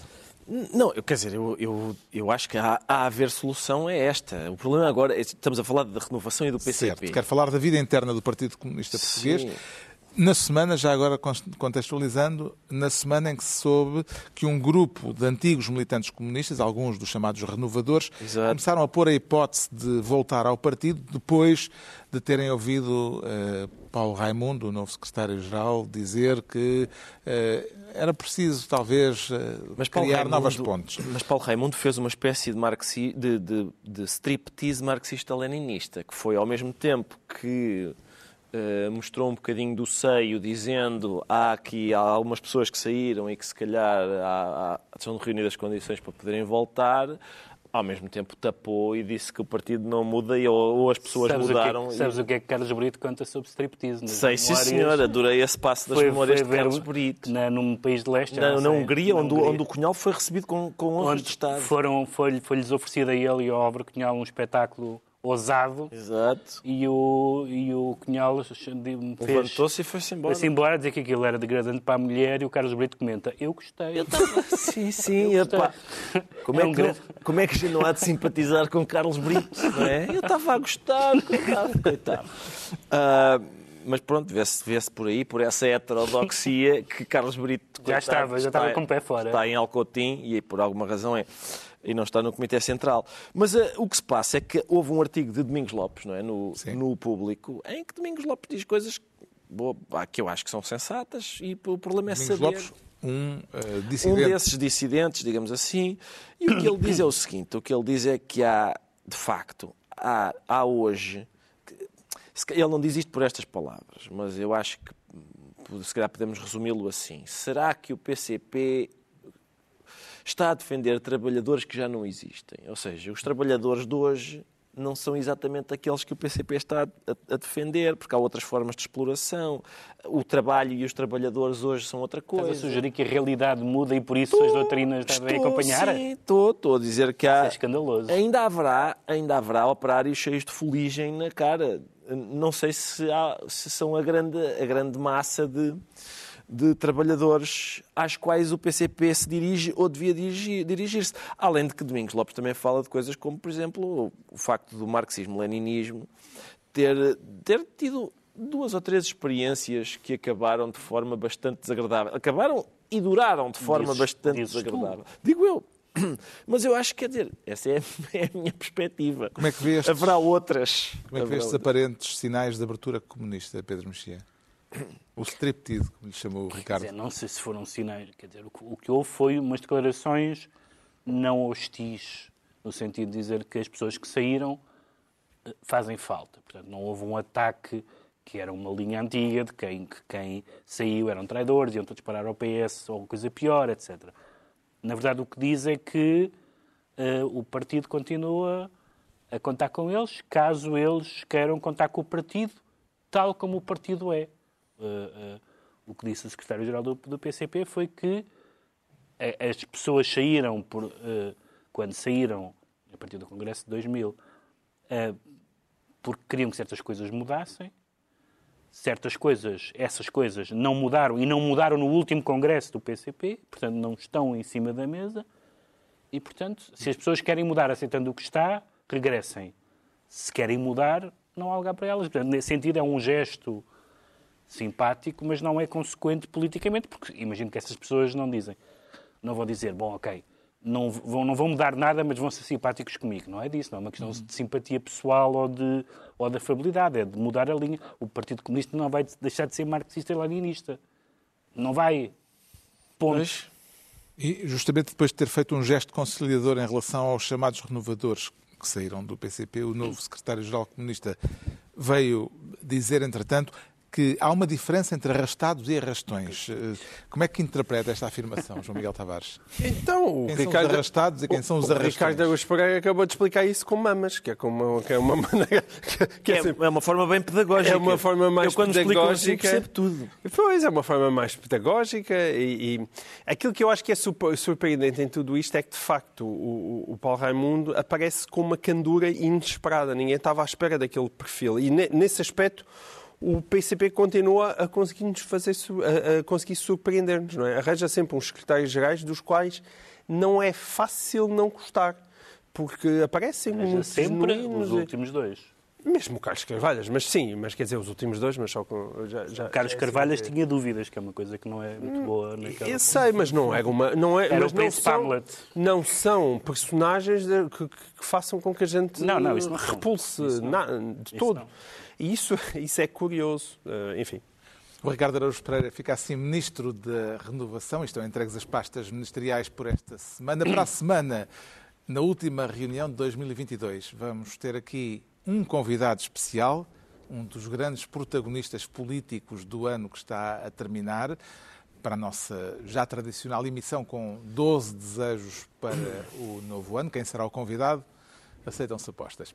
Não, quer dizer, eu, eu, eu acho que a, a haver solução é esta. O problema agora, é, estamos a falar da renovação e do PCP. Certo, quero falar da vida interna do Partido Comunista Português. Sim. Na semana, já agora contextualizando, na semana em que se soube que um grupo de antigos militantes comunistas, alguns dos chamados renovadores, Exato. começaram a pôr a hipótese de voltar ao partido depois de terem ouvido uh, Paulo Raimundo, o novo secretário-geral, dizer que uh, era preciso, talvez, uh, mas criar Raimundo, novas pontes. Mas Paulo Raimundo fez uma espécie de, marxi, de, de, de striptease marxista-leninista, que foi ao mesmo tempo que Uh, mostrou um bocadinho do seio, dizendo há aqui há algumas pessoas que saíram e que se calhar há, há, são reunidas condições para poderem voltar, ao mesmo tempo tapou e disse que o partido não muda ou, ou as pessoas sabes mudaram. O que, é, sabes e... o que é que Carlos Brito canta sobre striptease? Sei, sim senhor, adorei esse passo das foi, memórias foi de Carlos Brito. Na, num país de leste, na, na Hungria, onde, Hungria. onde o Cunhal foi recebido com, com honras de Estado. Foram, foi-lhes foi oferecido a ele e ao Álvaro Cunhal um espetáculo ousado. Exato. E o, e o Cunhal levantou-se e foi-se embora. Foi-se embora a dizer que aquilo era degradante para a mulher e o Carlos Brito comenta: Eu gostei. Eu tava... sim, sim. Eu como, é, é um que, grande... como é que não há de simpatizar com Carlos Brito? Não é? Eu estava a gostar, coitado. coitado. Uh, mas pronto, vê-se vê por aí, por essa heterodoxia que Carlos Brito já estava, já estava com o pé fora. Está em Alcotim e por alguma razão é e não está no Comitê Central. Mas uh, o que se passa é que houve um artigo de Domingos Lopes não é? no, no público em que Domingos Lopes diz coisas boa, que eu acho que são sensatas e o problema é Domingos saber. Lopes, um, uh, um desses dissidentes, digamos assim, e o que ele diz é o seguinte: o que ele diz é que há, de facto, há, há hoje. Ele não diz isto por estas palavras, mas eu acho que se calhar podemos resumi-lo assim. Será que o PCP está a defender trabalhadores que já não existem. Ou seja, os trabalhadores de hoje não são exatamente aqueles que o PCP está a, a, defender, porque há outras formas de exploração. O trabalho e os trabalhadores hoje são outra coisa. Estás a sugerir que a realidade muda e por isso tô, as doutrinas devem acompanhar? Sim, estou, estou a dizer que há... Isso é escandaloso. Ainda haverá, ainda haverá operários cheios de fuligem na cara. Não sei se, há, se são a grande, a grande massa de de trabalhadores às quais o PCP se dirige ou devia dirigir-se. Além de que Domingos Lopes também fala de coisas como, por exemplo, o facto do marxismo-leninismo ter, ter tido duas ou três experiências que acabaram de forma bastante desagradável. Acabaram e duraram de forma dizes, bastante dizes desagradável. Tu. Digo eu. Mas eu acho que, quer dizer, essa é, é a minha perspectiva. Como é que vês? Haverá outras. Como é que vês estes aparentes sinais de abertura comunista, Pedro Mexia? O striptease, como lhe chamou o Ricardo. Dizer, não sei se foram sinais. Quer dizer, o que houve foi umas declarações não hostis, no sentido de dizer que as pessoas que saíram eh, fazem falta. Portanto, não houve um ataque que era uma linha antiga de quem, que quem saiu eram traidores, iam todos parar ao PS ou coisa pior, etc. Na verdade, o que diz é que uh, o partido continua a contar com eles, caso eles queiram contar com o partido, tal como o partido é. Uh, o que disse o secretário-geral do, do, PCP foi que as pessoas saíram, por, uh, quando saíram, a partir do Congresso de 2000, porque queriam que certas coisas mudassem, certas coisas, essas coisas não mudaram e não mudaram no último congresso do PCP, portanto não estão em cima da mesa e, portanto, se as pessoas querem mudar aceitando o que está, regressem. Se querem mudar, não há lugar para elas. Portanto, nesse sentido, é um gesto simpático, mas não é consequente politicamente, porque imagino que essas pessoas não dizem, não vão dizer, bom, ok, não vão, não vão mudar nada, mas vão ser simpáticos comigo. Não é disso, não é uma questão de simpatia pessoal ou de, ou de afabilidade, é de mudar a linha. O Partido Comunista não vai deixar de ser marxista e leninista. Não vai. Pontos. E justamente depois de ter feito um gesto conciliador em relação aos chamados renovadores que saíram do PCP, o novo secretário-geral comunista veio dizer, entretanto, que há uma diferença entre arrastados e arrastões. Eh, como é que interpreta esta afirmação, João Miguel Tavares? Então, o quem Ricardo, são os arrastados e quem são os arrastões? O Ricardo Augusto Pereira acabou de explicar isso com mamas, que é, como, que é uma maneira... Que é, é, assim, é, uma forma bem pedagógica. É uma forma mais Eu, quando pedagógica. Assim, percebo tudo. Pois, é uma forma mais pedagógica e, e, aquilo que eu acho que é surpreendente em tudo isto é que, de facto, o, o Paulo Raimundo aparece com uma candura inesperada. Ninguém estava à espera daquele perfil. E nesse aspecto o PCP continua a conseguir nos fazer a, conseguir surpreender-nos, não é? Arranja sempre uns secretários gerais dos quais não é fácil não gostar, porque aparecem Arranja muito sempre os últimos dois. Mesmo o Carlos Carvalhas, mas sim, mas quer dizer, os últimos dois, mas só com. Já, já, Carlos já é Carvalhas assim, tinha dúvidas, que é uma coisa que não é muito boa naquela. Eu sei, mas não é uma. Não é, Era mas o não são, Hamlet. Não são personagens que, que, façam com que a gente não, não, isso não repulse isso não. Na, de isso todo. Não. E isso, isso é curioso. Uh, enfim. O Ricardo Araújo Pereira fica assim Ministro da Renovação. Estão entregues as pastas ministeriais por esta semana. Para a semana, na última reunião de 2022, vamos ter aqui um convidado especial, um dos grandes protagonistas políticos do ano que está a terminar, para a nossa já tradicional emissão com 12 desejos para o novo ano. Quem será o convidado? Aceitam-se apostas.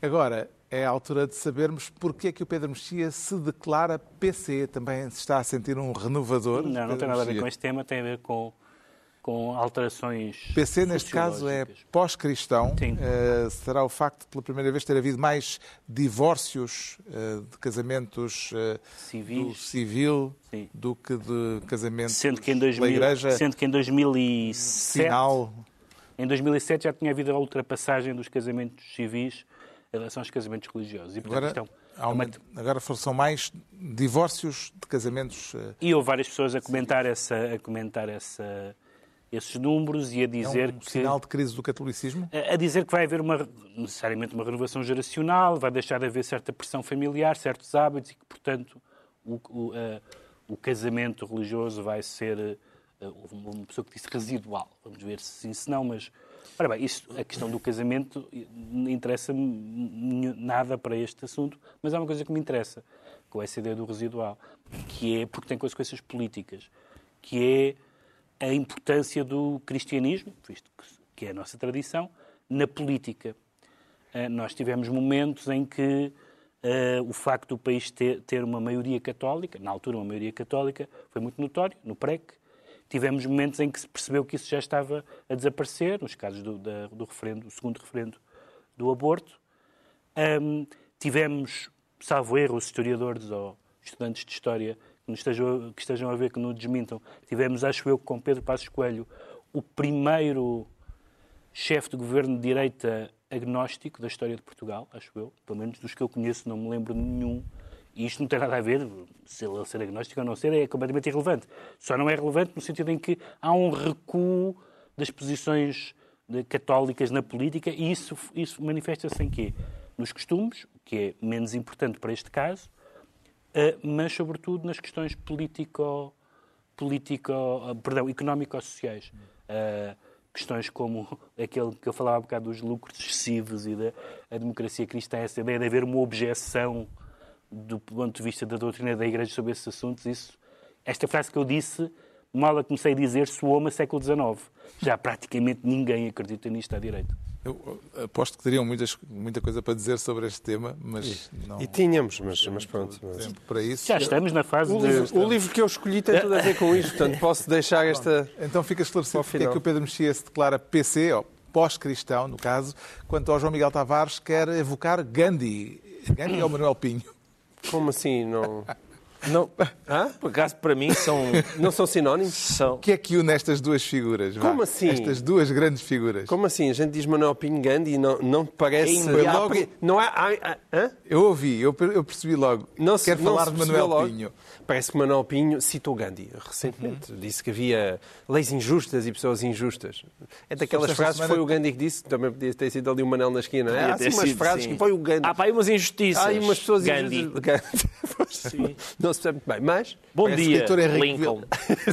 Agora, é a altura de sabermos porque é que o Pedro Mexia se declara PC. Também se está a sentir um renovador? Não, não Pedro tem nada a ver com este tema, tem a ver com, com alterações. PC, neste caso, é pós-cristão. Uh, será o facto de, pela primeira vez, ter havido mais divórcios uh, de casamentos uh, do civil Sim. do que de casamentos sendo que em 2000, da igreja. Sendo que em 2007. Final em 2007 já tinha havido a ultrapassagem dos casamentos civis em relação aos casamentos religiosos. E, portanto, agora, é uma... agora são mais divórcios de casamentos. Uh... E houve várias pessoas a comentar, essa, a comentar essa, esses números e a dizer é um que. sinal de crise do catolicismo? A, a, dizer que vai haver uma, necessariamente uma renovação geracional, vai deixar de haver certa pressão familiar, certos hábitos e que, portanto, o, o, uh, o casamento religioso vai ser houve uma pessoa que disse residual. Vamos ver se sim, se não, mas. Ora bem, isto, a questão do casamento interessa-me nada para este assunto, mas há uma coisa que me interessa, com essa ideia do residual, que é, porque tem consequências políticas, que é a importância do cristianismo, visto que é a nossa tradição, na política. uh, nós tivemos momentos em que uh, o facto do país ter, ter, uma maioria católica, na altura uma maioria católica, foi muito notório, no PREC. Tivemos momentos em que se percebeu que isso já estava a desaparecer, nos casos do, da, do referendo, do segundo referendo do aborto. Um, tivemos, salvo erro, os historiadores ou estudantes de História que, estejam, que estejam a ver, que nos desmintam, tivemos, acho eu, com Pedro Passos Coelho, o primeiro chefe de governo de direita agnóstico da história de Portugal, acho eu, pelo menos dos que eu conheço, não me lembro nenhum. E isto não tem nada a ver, se ele ser agnóstico ou não ser, é completamente irrelevante. Só não é relevante no sentido em que há um recuo das posições católicas na política e isso, isso manifesta-se em quê? Nos costumes, que é menos importante para este caso, eh, mas sobretudo nas questões político, político eh, perdão, económico-sociais. Uh, questões como aquele que eu falava há bocado dos lucros excessivos e da democracia cristã, essa ideia de haver uma objeção do ponto de vista da doutrina da Igreja sobre esses assuntos, isso, esta frase que eu disse, mal a comecei a dizer, soou-me a século XIX. Já praticamente ninguém acredita nisto à direita. Eu aposto que teriam muitas, muita coisa para dizer sobre este tema, mas e, não. E tínhamos, mas, mas pronto. Mas... Para isso. Já estamos na fase o de. Livro, o livro que eu escolhi tem tudo a ver com isto, portanto posso deixar esta. Então fica esclarecido porque é que o Pedro Mexia se declara PC, ou pós-cristão, no caso, quanto ao João Miguel Tavares quer evocar Gandhi. Gandhi ou Manuel Pinho? Como assim? Não. Não, Hã? por acaso, para mim, são. Não são sinónimos? São. O que é que une estas duas figuras? Como Vá? assim? Estas duas grandes figuras. Como assim? A gente diz Manuel Pinho Gandhi e não, não parece. Foi logo... Não há. Hã? Eu ouvi, eu, eu percebi logo. Não se, Quero não falar de Manuel logo. Pinho. Parece que Manuel Pinho citou Gandhi recentemente. Uhum. Disse que havia leis injustas e pessoas injustas. É daquelas frases que foi o Gandhi que disse, também podia ter sido ali o Manel na esquina. É, há assim umas sido, frases sim. que foi o Gandhi. Há pá, aí umas injustiças. Há aí umas pessoas Gandhi. injustas. Gandhi. Não se percebe muito bem. Mas. Bom dia, Lincoln.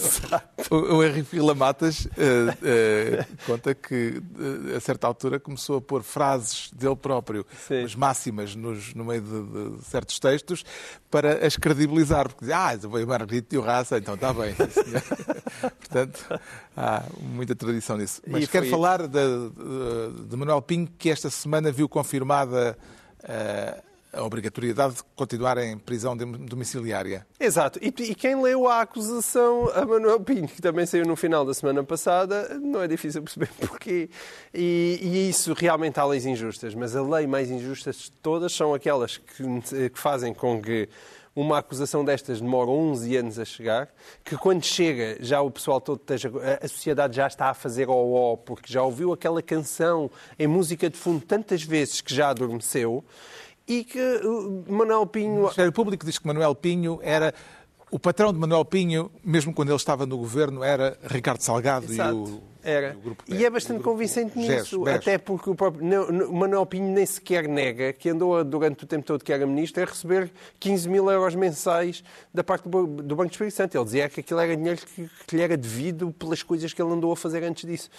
o, o Henrique Vila Matas uh, uh, conta que, uh, a certa altura, começou a pôr frases dele próprio, as máximas, nos, no meio de, de certos textos, para as credibilizar. Porque dizia, ah, veio Margarito e o Raça, então está bem. Portanto, há muita tradição nisso. Mas e quero foi... falar de, de, de, Manuel Pinho, que esta semana viu confirmada uh, a obrigatoriedade de continuar em prisão domiciliária. Exato. E, e, quem leu a acusação a Manuel Pinho, que também saiu no final da semana passada, não é difícil perceber porquê. E, e isso realmente há leis injustas, mas a lei mais injusta de todas são aquelas que, que fazem com que uma acusação destas demora 11 anos a chegar, que quando chega já o pessoal todo esteja, a sociedade já está a fazer ó porque já ouviu aquela canção em música de fundo tantas vezes que já adormeceu e que Manuel Pinho. O Ministério Público diz que Manuel Pinho era. O patrão de Manuel Pinho, mesmo quando ele estava no governo, era Ricardo Salgado Exato. e o era. E é bastante convincente nisso, até porque o próprio o Manuel Pinho nem sequer nega que andou durante o tempo todo que era ministro a receber 15 mil euros mensais da parte do, do Banco de Espírito Santo. Ele dizia que aquilo era dinheiro que, que lhe era devido pelas coisas que ele andou a fazer antes disso.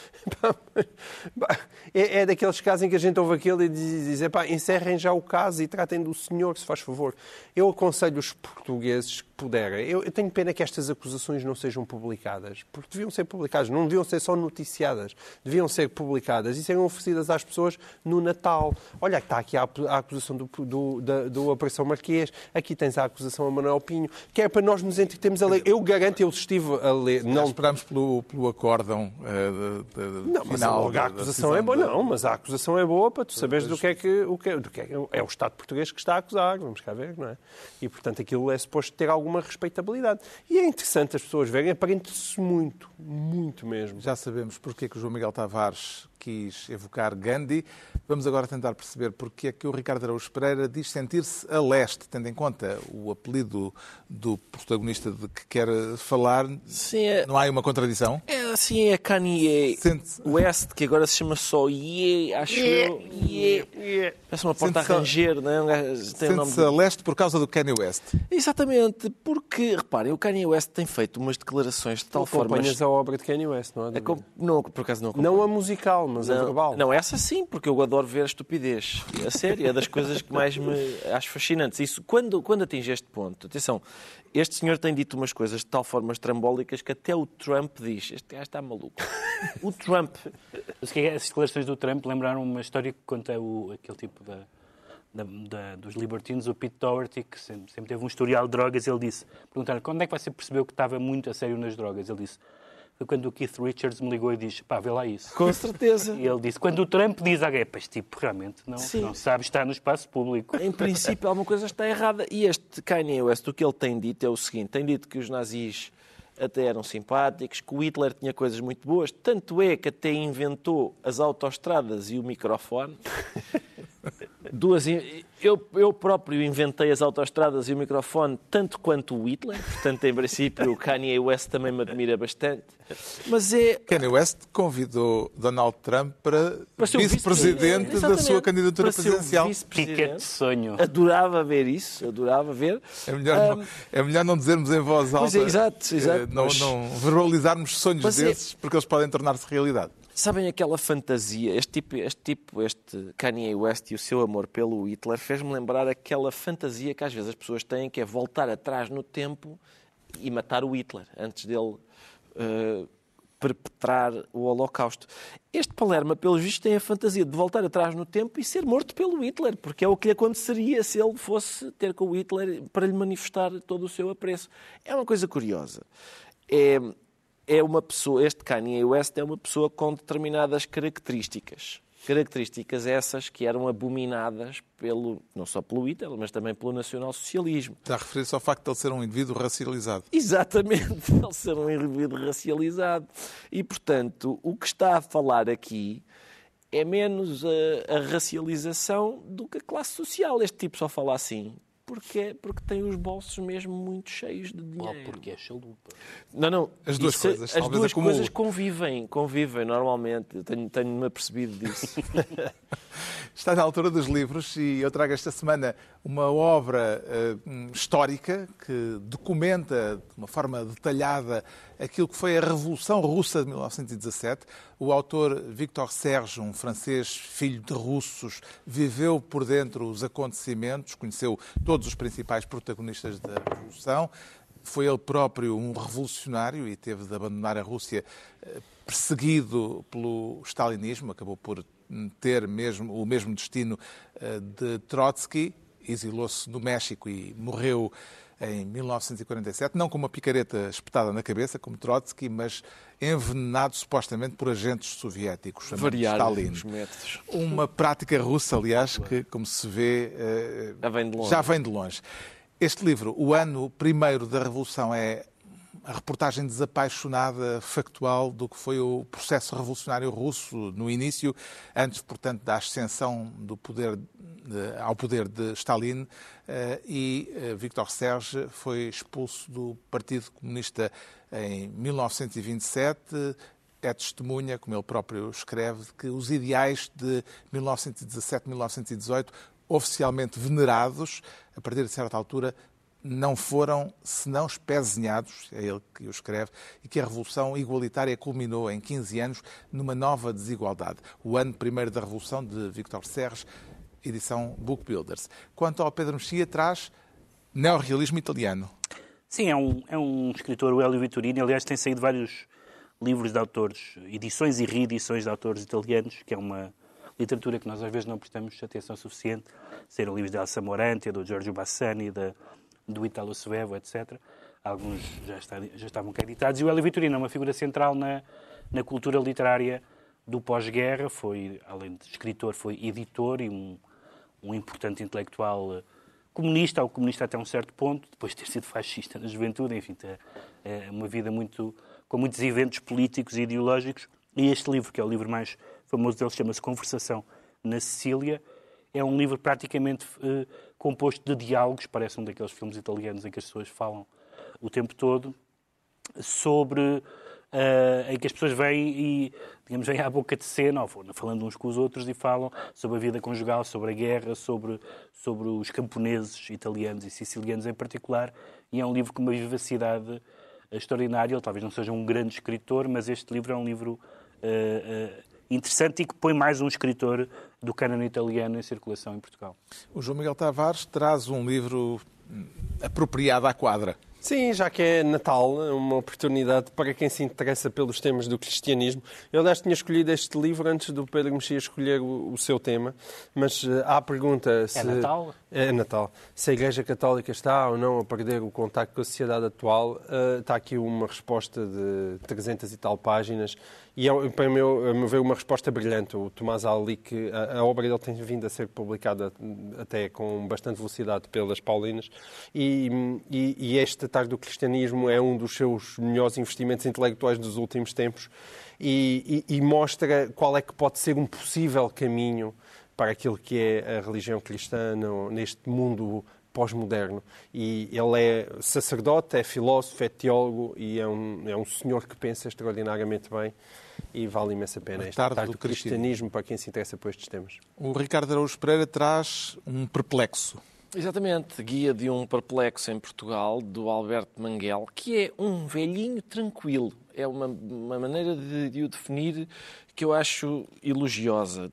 é, é, daqueles casos em que a gente ouve aquilo e diz, diz pá, encerrem já o caso e tratem do senhor, se faz favor. Eu aconselho os portugueses que puderem. Eu, eu tenho pena que estas acusações não sejam publicadas, porque deviam ser publicadas, não deviam ser só no noticiadas, deviam ser publicadas e serem oferecidas às pessoas no Natal. Olha, está aqui a, acusação do, do, da, do Operação Marquês, aqui tens a acusação a Manuel Pinho, que é para nós nos entretermos a ler. Eu garanto, eu estive a ler. Não esperamos pelo, pelo acórdão uh, de, de, não, mas final. A, a acusação é boa, não, mas a acusação é boa para tu saberes do que é que, o que, do que é, é o Estado português que está a acusar, vamos cá ver, não é? E portanto aquilo é suposto ter alguma respeitabilidade. E é interessante as pessoas verem, aparenta-se muito, muito mesmo. Já sabemos sabemos porque é que o João Miguel Tavares quis evocar Gandhi. Vamos agora tentar perceber porque é que o Ricardo Araújo Pereira diz sentir-se a leste, tendo em conta o apelido do protagonista de que quer falar. Sim, é... Não há aí uma contradição? É, assim, é Kanye West, que agora se chama só Ye, acho eu. Ye. Ye. Parece uma porta a ranger, não é? Sente-se a leste por causa do Kanye West. Exatamente, porque, reparem, o Kanye West tem feito umas declarações de tal forma... Acompanhas a obra de Kanye West, não é? Não, por acaso não acompanho. Não a musical, mas não, a verbal. Não, essa sim, porque eu adoro ver a estupidez. A sério, é das coisas que mais me acho fascinantes. Isso, quando, quando atinge este ponto, atenção, este senhor tem dito umas coisas de tal forma estrambólicas que até o Trump diz: Este gajo está maluco. O Trump. As declarações do Trump lembraram uma história que conta o, aquele tipo da, da, da, dos libertinos, o Pete Doherty, que sempre, sempre, teve um historial de drogas, ele disse, perguntaram quando é que você percebeu que estava muito a sério nas drogas? Ele disse, foi quando o Keith Richards me ligou e disse, pá, vê lá isso. Com certeza. E ele disse, quando o Trump diz a este tipo realmente não, não sabe estar no espaço público. Em princípio, alguma coisa está errada. E este Kanye West, o que ele tem dito é o seguinte, tem dito que os nazis até eram simpáticos, que o Hitler tinha coisas muito boas, tanto é que até inventou as autoestradas e o microfone. Duas, eu, eu próprio inventei as autoestradas e o microfone tanto quanto o Hitler, portanto, em princípio, o Kanye West também me admira bastante. Mas é. Kanye West convidou Donald Trump para, para vice-presidente da sua candidatura para presidencial. Pica de sonho. Adorava ver isso, adorava ver. É melhor, um... não, é melhor não dizermos em voz alta. É, exato, exato. Não, mas... não verbalizarmos sonhos mas é- desses, é... porque eles podem tornar-se realidade. Sabem aquela fantasia, este tipo, este tipo, este Kanye West e o seu amor pelo Hitler fez-me lembrar aquela fantasia que às vezes as pessoas têm, que é voltar atrás no tempo e matar o Hitler antes dele uh, perpetrar o Holocausto. Este Palerma, pelos vistos, tem a fantasia de voltar atrás no tempo e ser morto pelo Hitler, porque é o que lhe aconteceria se ele fosse ter com o Hitler para lhe manifestar todo o seu apreço. É uma coisa curiosa. É, é uma pessoa, este Kanye West é uma pessoa com determinadas características. Características essas que eram abominadas pelo, não só pelo Hitler, mas também pelo nacionalsocialismo. Está a referir-se ao facto de ele ser um indivíduo racializado. Exatamente, ele ser um indivíduo racializado. E, portanto, o que está a falar aqui é menos a, a racialização do que a classe social. Este tipo só fala assim porque, porque tem os bolsos mesmo muito cheios de dinheiro. Ou porque é chalupa. Não, não. As duas isso, coisas. As duas coisas convivem, convivem normalmente. Tenho-me tenho apercebido disso. Está na altura dos livros e eu trago esta semana uma obra uh, histórica que documenta de uma forma detalhada aquilo que foi a Revolução Russa de 1917. O autor Victor Serge, um francês filho de russos, viveu por dentro os acontecimentos, conheceu todos os principais protagonistas da Revolução. Foi ele próprio um revolucionário e teve de abandonar a Rússia eh, perseguido pelo stalinismo, acabou por ter mesmo o mesmo destino eh, de Trotsky, exilou-se no México e morreu em 1947, não com uma picareta espetada na cabeça, como Trotsky, mas envenenado supostamente por agentes soviéticos, Stalin. Os métodos. Uma prática russa, aliás, que, como se vê, eh, já vem de longe. Já vem de longe. Este livro, o ano primeiro da Revolução, é a reportagem desapaixonada, factual, do que foi o processo revolucionário russo no início, antes, portanto, da ascensão do poder de, ao poder de Stalin, eh, e eh, Victor Serge foi expulso do Partido Comunista em 1927. É testemunha, como ele próprio escreve, que os ideais de 1917-1918 oficialmente venerados, a partir de certa altura, não foram senão espezinhados, é ele que o escreve, e que a Revolução Igualitária culminou em 15 anos numa nova desigualdade. O ano primeiro da Revolução, de Victor Serres, edição Book Builders. Quanto ao Pedro Mexia, traz neorrealismo italiano. Sim, é um, é um escritor, o Hélio Vittorini. Aliás, tem saído vários livros de autores, edições e reedições de autores italianos, que é uma literatura que nós às vezes não prestamos atenção suficiente. Serão livros de Elsa Morante, do Giorgio Bassani, da do Italo Svevo, etc. Alguns já, está, já estavam editados. E o Hélio Vitorino é uma figura central na, na cultura literária do pós-guerra. Foi, além de escritor, foi editor e um, um importante intelectual eh, comunista, ou comunista até um certo ponto, depois de ter sido fascista na juventude, enfim, é uma vida muito, com muitos eventos políticos e ideológicos. E este livro, que é o livro mais famoso dele, chama-se Conversação na Sicília, é um livro praticamente uh, composto de diálogos, parece um daqueles filmes italianos em que as pessoas falam o tempo todo, sobre. Uh, em que as pessoas vêm e, digamos, vêm à boca de cena, falando uns com os outros, e falam sobre a vida conjugal, sobre a guerra, sobre, sobre os camponeses italianos e sicilianos em particular. E é um livro com uma vivacidade extraordinária. Ele talvez não seja um grande escritor, mas este livro é um livro uh, interessante e que põe mais um escritor do cânone italiano em circulação em Portugal. O João Miguel Tavares traz um livro apropriado à quadra. Sim, já que é Natal, uma oportunidade para quem se interessa pelos temas do cristianismo. Eu, aliás, tinha escolhido este livro antes do Pedro Mexia escolher o, o seu tema, mas uh, há a pergunta se... É Natal? É Natal. Se a Igreja Católica está ou não a perder o contacto com a sociedade atual, uh, está aqui uma resposta de 300 e tal páginas e é, para meu ver, uma resposta brilhante. O Tomás Ali, que a, a, obra dele tem vindo a ser publicada até com bastante velocidade pelas Paulinas, e, e, e este Tarde do Cristianismo é um dos seus melhores investimentos intelectuais dos últimos tempos e, e, mostra qual é que pode ser um possível caminho para aquilo que é a religião cristã neste mundo pós-moderno. E ele é sacerdote, é filósofo, é teólogo e é um, é um senhor que pensa extraordinariamente bem e vale imensa pena. Esta tarde, tarde do cristianismo para quem se interessa por estes temas. O Ricardo Araújo Pereira traz um perplexo. Exatamente, guia de um perplexo em Portugal, do Alberto Manguel, que é um velhinho tranquilo. É uma, uma maneira de, de o definir que eu acho elogiosa,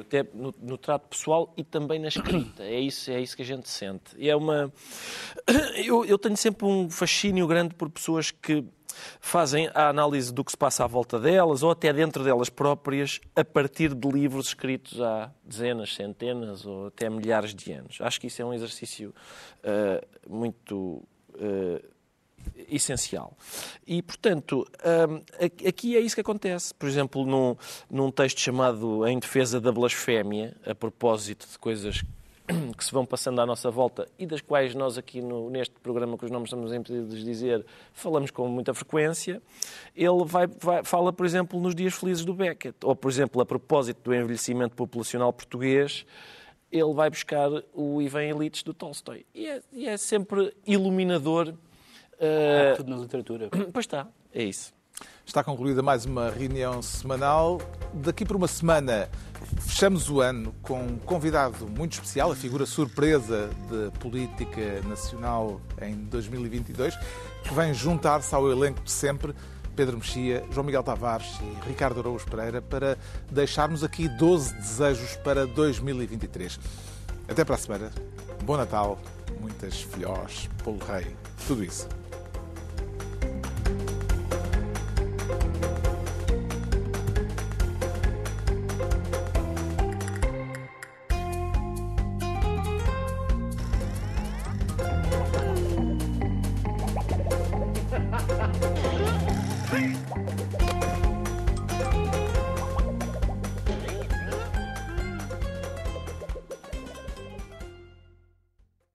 até no, no, trato pessoal e também na escrita. É isso, é isso que a gente sente. É uma... eu, eu tenho sempre um fascínio grande por pessoas que fazem a análise do que se passa à volta delas ou até dentro delas próprias a partir de livros escritos há dezenas, centenas ou até milhares de anos. Acho que isso é um exercício uh, muito uh, essencial. E, portanto, uh, aqui é isso que acontece. Por exemplo, num, num texto chamado Em Defesa da Blasfémia, a propósito de coisas que se vão passando à nossa volta e das quais nós aqui no, neste programa, que os nomes estamos impedidos de dizer, falamos com muita frequência, ele vai, vai, fala, por exemplo, nos dias felizes do Beckett, ou, por exemplo, a propósito do envelhecimento populacional português, ele vai buscar o Ivan Elites do Tolstói. E é, e é sempre iluminador. Uh... tudo na literatura. Pois está, é isso. Está concluída mais uma reunião semanal. Daqui por uma semana fechamos o ano com um convidado muito especial, a figura surpresa de política nacional em 2022, que vem juntar-se ao elenco de sempre. Pedro Mexia, João Miguel Tavares e Ricardo Araújo Pereira para deixarmos aqui 12 desejos para 2023. Até para a semana. Bom Natal, muitas filhós, polo rei, tudo isso.